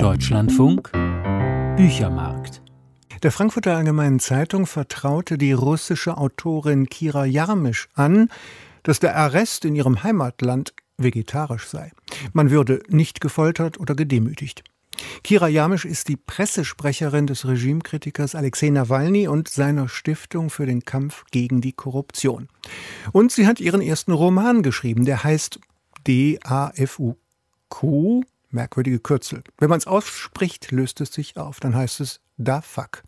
Deutschlandfunk Büchermarkt. Der Frankfurter Allgemeinen Zeitung vertraute die russische Autorin Kira Jarmisch an, dass der Arrest in ihrem Heimatland vegetarisch sei. Man würde nicht gefoltert oder gedemütigt. Kira Jarmisch ist die Pressesprecherin des Regimekritikers Alexei Nawalny und seiner Stiftung für den Kampf gegen die Korruption. Und sie hat ihren ersten Roman geschrieben, der heißt D-A-F-U-Q, merkwürdige Kürzel. Wenn man es ausspricht, löst es sich auf, dann heißt es Da Fuck.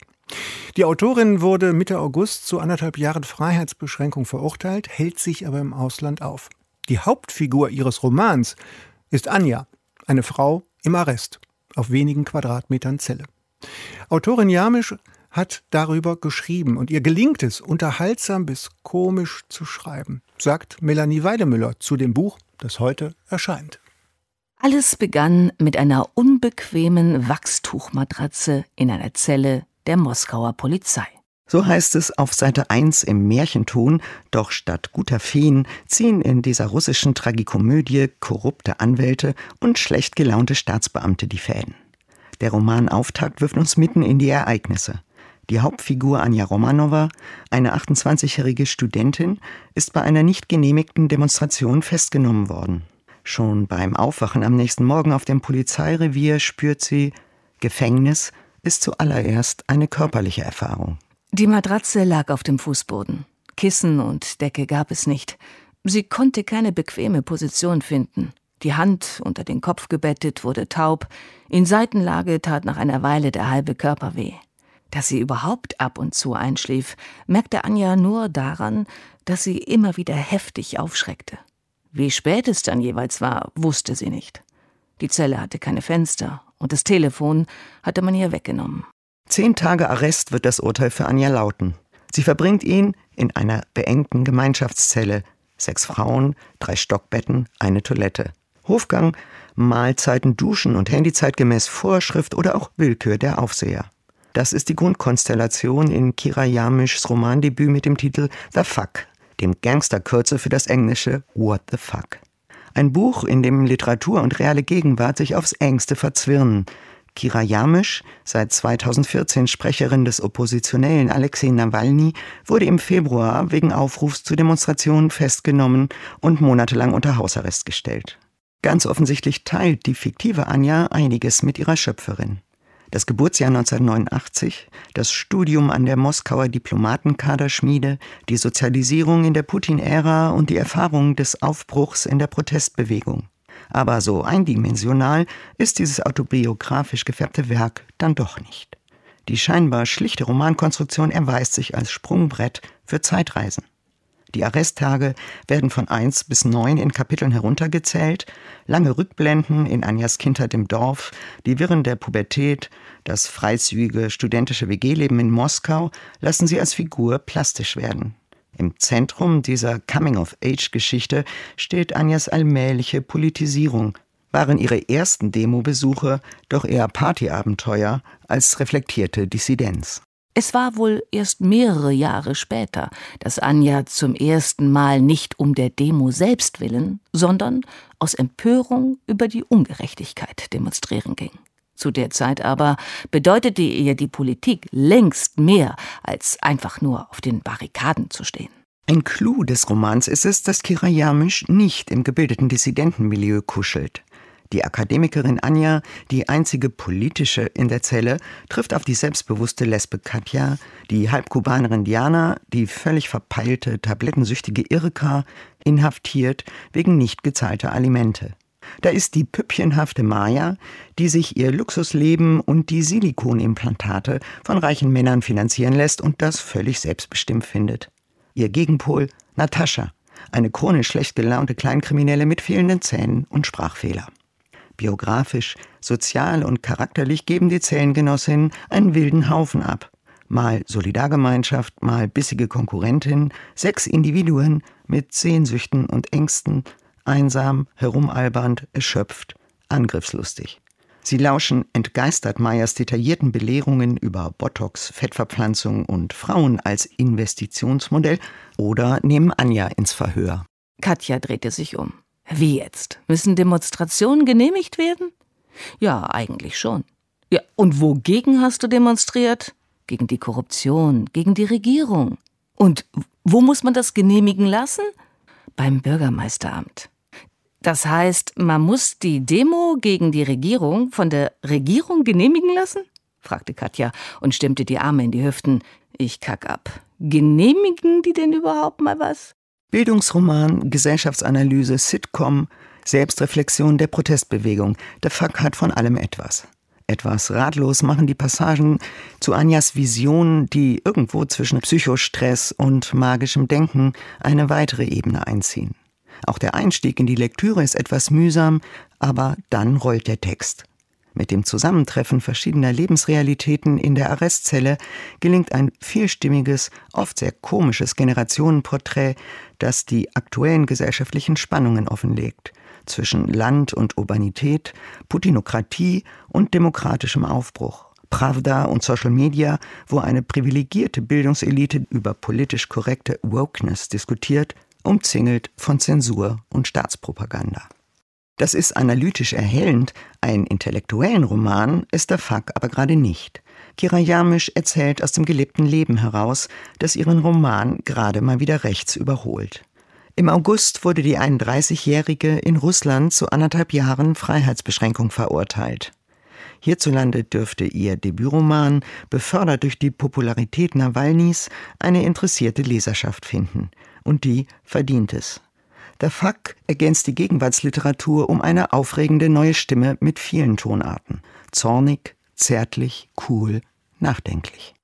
Die Autorin wurde Mitte August zu anderthalb Jahren Freiheitsbeschränkung verurteilt, hält sich aber im Ausland auf. Die Hauptfigur ihres Romans ist Anja, eine Frau im Arrest auf wenigen Quadratmetern Zelle. Autorin Jamisch hat darüber geschrieben und ihr gelingt es, unterhaltsam bis komisch zu schreiben, sagt Melanie Weidemüller zu dem Buch, das heute erscheint. Alles begann mit einer unbequemen Wachstuchmatratze in einer Zelle der Moskauer Polizei. So heißt es auf Seite 1 im Märchenton, doch statt guter Feen ziehen in dieser russischen Tragikomödie korrupte Anwälte und schlecht gelaunte Staatsbeamte die Fäden. Der Romanauftakt wirft uns mitten in die Ereignisse. Die Hauptfigur Anja Romanova, eine 28-jährige Studentin, ist bei einer nicht genehmigten Demonstration festgenommen worden. Schon beim Aufwachen am nächsten Morgen auf dem Polizeirevier spürt sie, Gefängnis ist zuallererst eine körperliche Erfahrung. Die Matratze lag auf dem Fußboden. Kissen und Decke gab es nicht. Sie konnte keine bequeme Position finden. Die Hand unter den Kopf gebettet wurde taub. In Seitenlage tat nach einer Weile der halbe Körper weh. Dass sie überhaupt ab und zu einschlief, merkte Anja nur daran, dass sie immer wieder heftig aufschreckte. Wie spät es dann jeweils war, wusste sie nicht. Die Zelle hatte keine Fenster und das Telefon hatte man ihr weggenommen. Zehn Tage Arrest wird das Urteil für Anja lauten. Sie verbringt ihn in einer beengten Gemeinschaftszelle. Sechs Frauen, drei Stockbetten, eine Toilette. Hofgang, Mahlzeiten, Duschen und Handyzeit gemäß Vorschrift oder auch Willkür der Aufseher. Das ist die Grundkonstellation in Kira Jamischs Romandebüt mit dem Titel The Fuck, dem Gangsterkürzel für das englische What the Fuck. Ein Buch, in dem Literatur und reale Gegenwart sich aufs engste verzwirnen. Kira Jamisch, seit 2014 Sprecherin des Oppositionellen Alexei Nawalny, wurde im Februar wegen Aufrufs zu Demonstrationen festgenommen und monatelang unter Hausarrest gestellt. Ganz offensichtlich teilt die fiktive Anja einiges mit ihrer Schöpferin. Das Geburtsjahr 1989, das Studium an der Moskauer Diplomatenkaderschmiede, die Sozialisierung in der Putin-Ära und die Erfahrung des Aufbruchs in der Protestbewegung. Aber so eindimensional ist dieses autobiografisch gefärbte Werk dann doch nicht. Die scheinbar schlichte Romankonstruktion erweist sich als Sprungbrett für Zeitreisen. Die Arresttage werden von eins bis neun in Kapiteln heruntergezählt, lange Rückblenden in Anjas Kindheit im Dorf, die Wirren der Pubertät, das freizügige studentische WG-Leben in Moskau lassen sie als Figur plastisch werden. Im Zentrum dieser Coming-of-Age-Geschichte steht Anjas allmähliche Politisierung. Waren ihre ersten Demobesuche doch eher Partyabenteuer als reflektierte Dissidenz. Es war wohl erst mehrere Jahre später, dass Anja zum ersten Mal nicht um der Demo selbst willen, sondern aus Empörung über die Ungerechtigkeit demonstrieren ging. Zu der Zeit aber bedeutete ihr die Politik längst mehr, als einfach nur auf den Barrikaden zu stehen. Ein Clou des Romans ist es, dass Kira Jamisch nicht im gebildeten Dissidentenmilieu kuschelt. Die Akademikerin Anja, die einzige politische in der Zelle, trifft auf die selbstbewusste Lesbe Katja, die Halbkubanerin Diana, die völlig verpeilte, tablettensüchtige Irka, inhaftiert wegen nicht gezahlter Alimente. Da ist die püppchenhafte Maya, die sich ihr Luxusleben und die Silikonimplantate von reichen Männern finanzieren lässt und das völlig selbstbestimmt findet. Ihr Gegenpol Natascha, eine chronisch schlecht gelaunte Kleinkriminelle mit fehlenden Zähnen und Sprachfehler. Biografisch, sozial und charakterlich geben die Zellengenossinnen einen wilden Haufen ab. Mal Solidargemeinschaft, mal bissige Konkurrentin, sechs Individuen mit Sehnsüchten und Ängsten, einsam, herumalbernd, erschöpft, angriffslustig. Sie lauschen entgeistert Meyers detaillierten Belehrungen über Botox, Fettverpflanzung und Frauen als Investitionsmodell oder nehmen Anja ins Verhör. Katja drehte sich um. Wie jetzt? Müssen Demonstrationen genehmigt werden? Ja, eigentlich schon. Ja, und wogegen hast du demonstriert? Gegen die Korruption, gegen die Regierung. Und wo muss man das genehmigen lassen? Beim Bürgermeisteramt. Das heißt, man muss die Demo gegen die Regierung von der Regierung genehmigen lassen? fragte Katja und stemmte die Arme in die Hüften. Ich kack ab. Genehmigen die denn überhaupt mal was? Bildungsroman, Gesellschaftsanalyse, Sitcom, Selbstreflexion der Protestbewegung. Der Fuck hat von allem etwas. Etwas ratlos machen die Passagen zu Anjas Vision, die irgendwo zwischen Psychostress und magischem Denken eine weitere Ebene einziehen. Auch der Einstieg in die Lektüre ist etwas mühsam, aber dann rollt der Text. Mit dem Zusammentreffen verschiedener Lebensrealitäten in der Arrestzelle gelingt ein vielstimmiges, oft sehr komisches Generationenporträt, das die aktuellen gesellschaftlichen Spannungen offenlegt zwischen Land und Urbanität, Putinokratie und demokratischem Aufbruch. Pravda und Social Media, wo eine privilegierte Bildungselite über politisch korrekte Wokeness diskutiert, umzingelt von Zensur und Staatspropaganda. Das ist analytisch erhellend, ein intellektuellen Roman ist der Fuck aber gerade nicht. Kira Jamisch erzählt aus dem gelebten Leben heraus, das ihren Roman gerade mal wieder rechts überholt. Im August wurde die 31-Jährige in Russland zu anderthalb Jahren Freiheitsbeschränkung verurteilt. Hierzulande dürfte ihr Debütroman, befördert durch die Popularität Nawalnys, eine interessierte Leserschaft finden. Und die verdient es. Der Fuck ergänzt die Gegenwartsliteratur um eine aufregende neue Stimme mit vielen Tonarten. Zornig, zärtlich, cool, nachdenklich.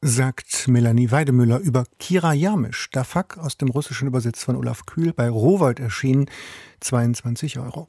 Sagt Melanie Weidemüller über Kira Jamisch, Dafak aus dem Russischen übersetzt von Olaf Kühl, bei Rowold erschienen, 22 Euro.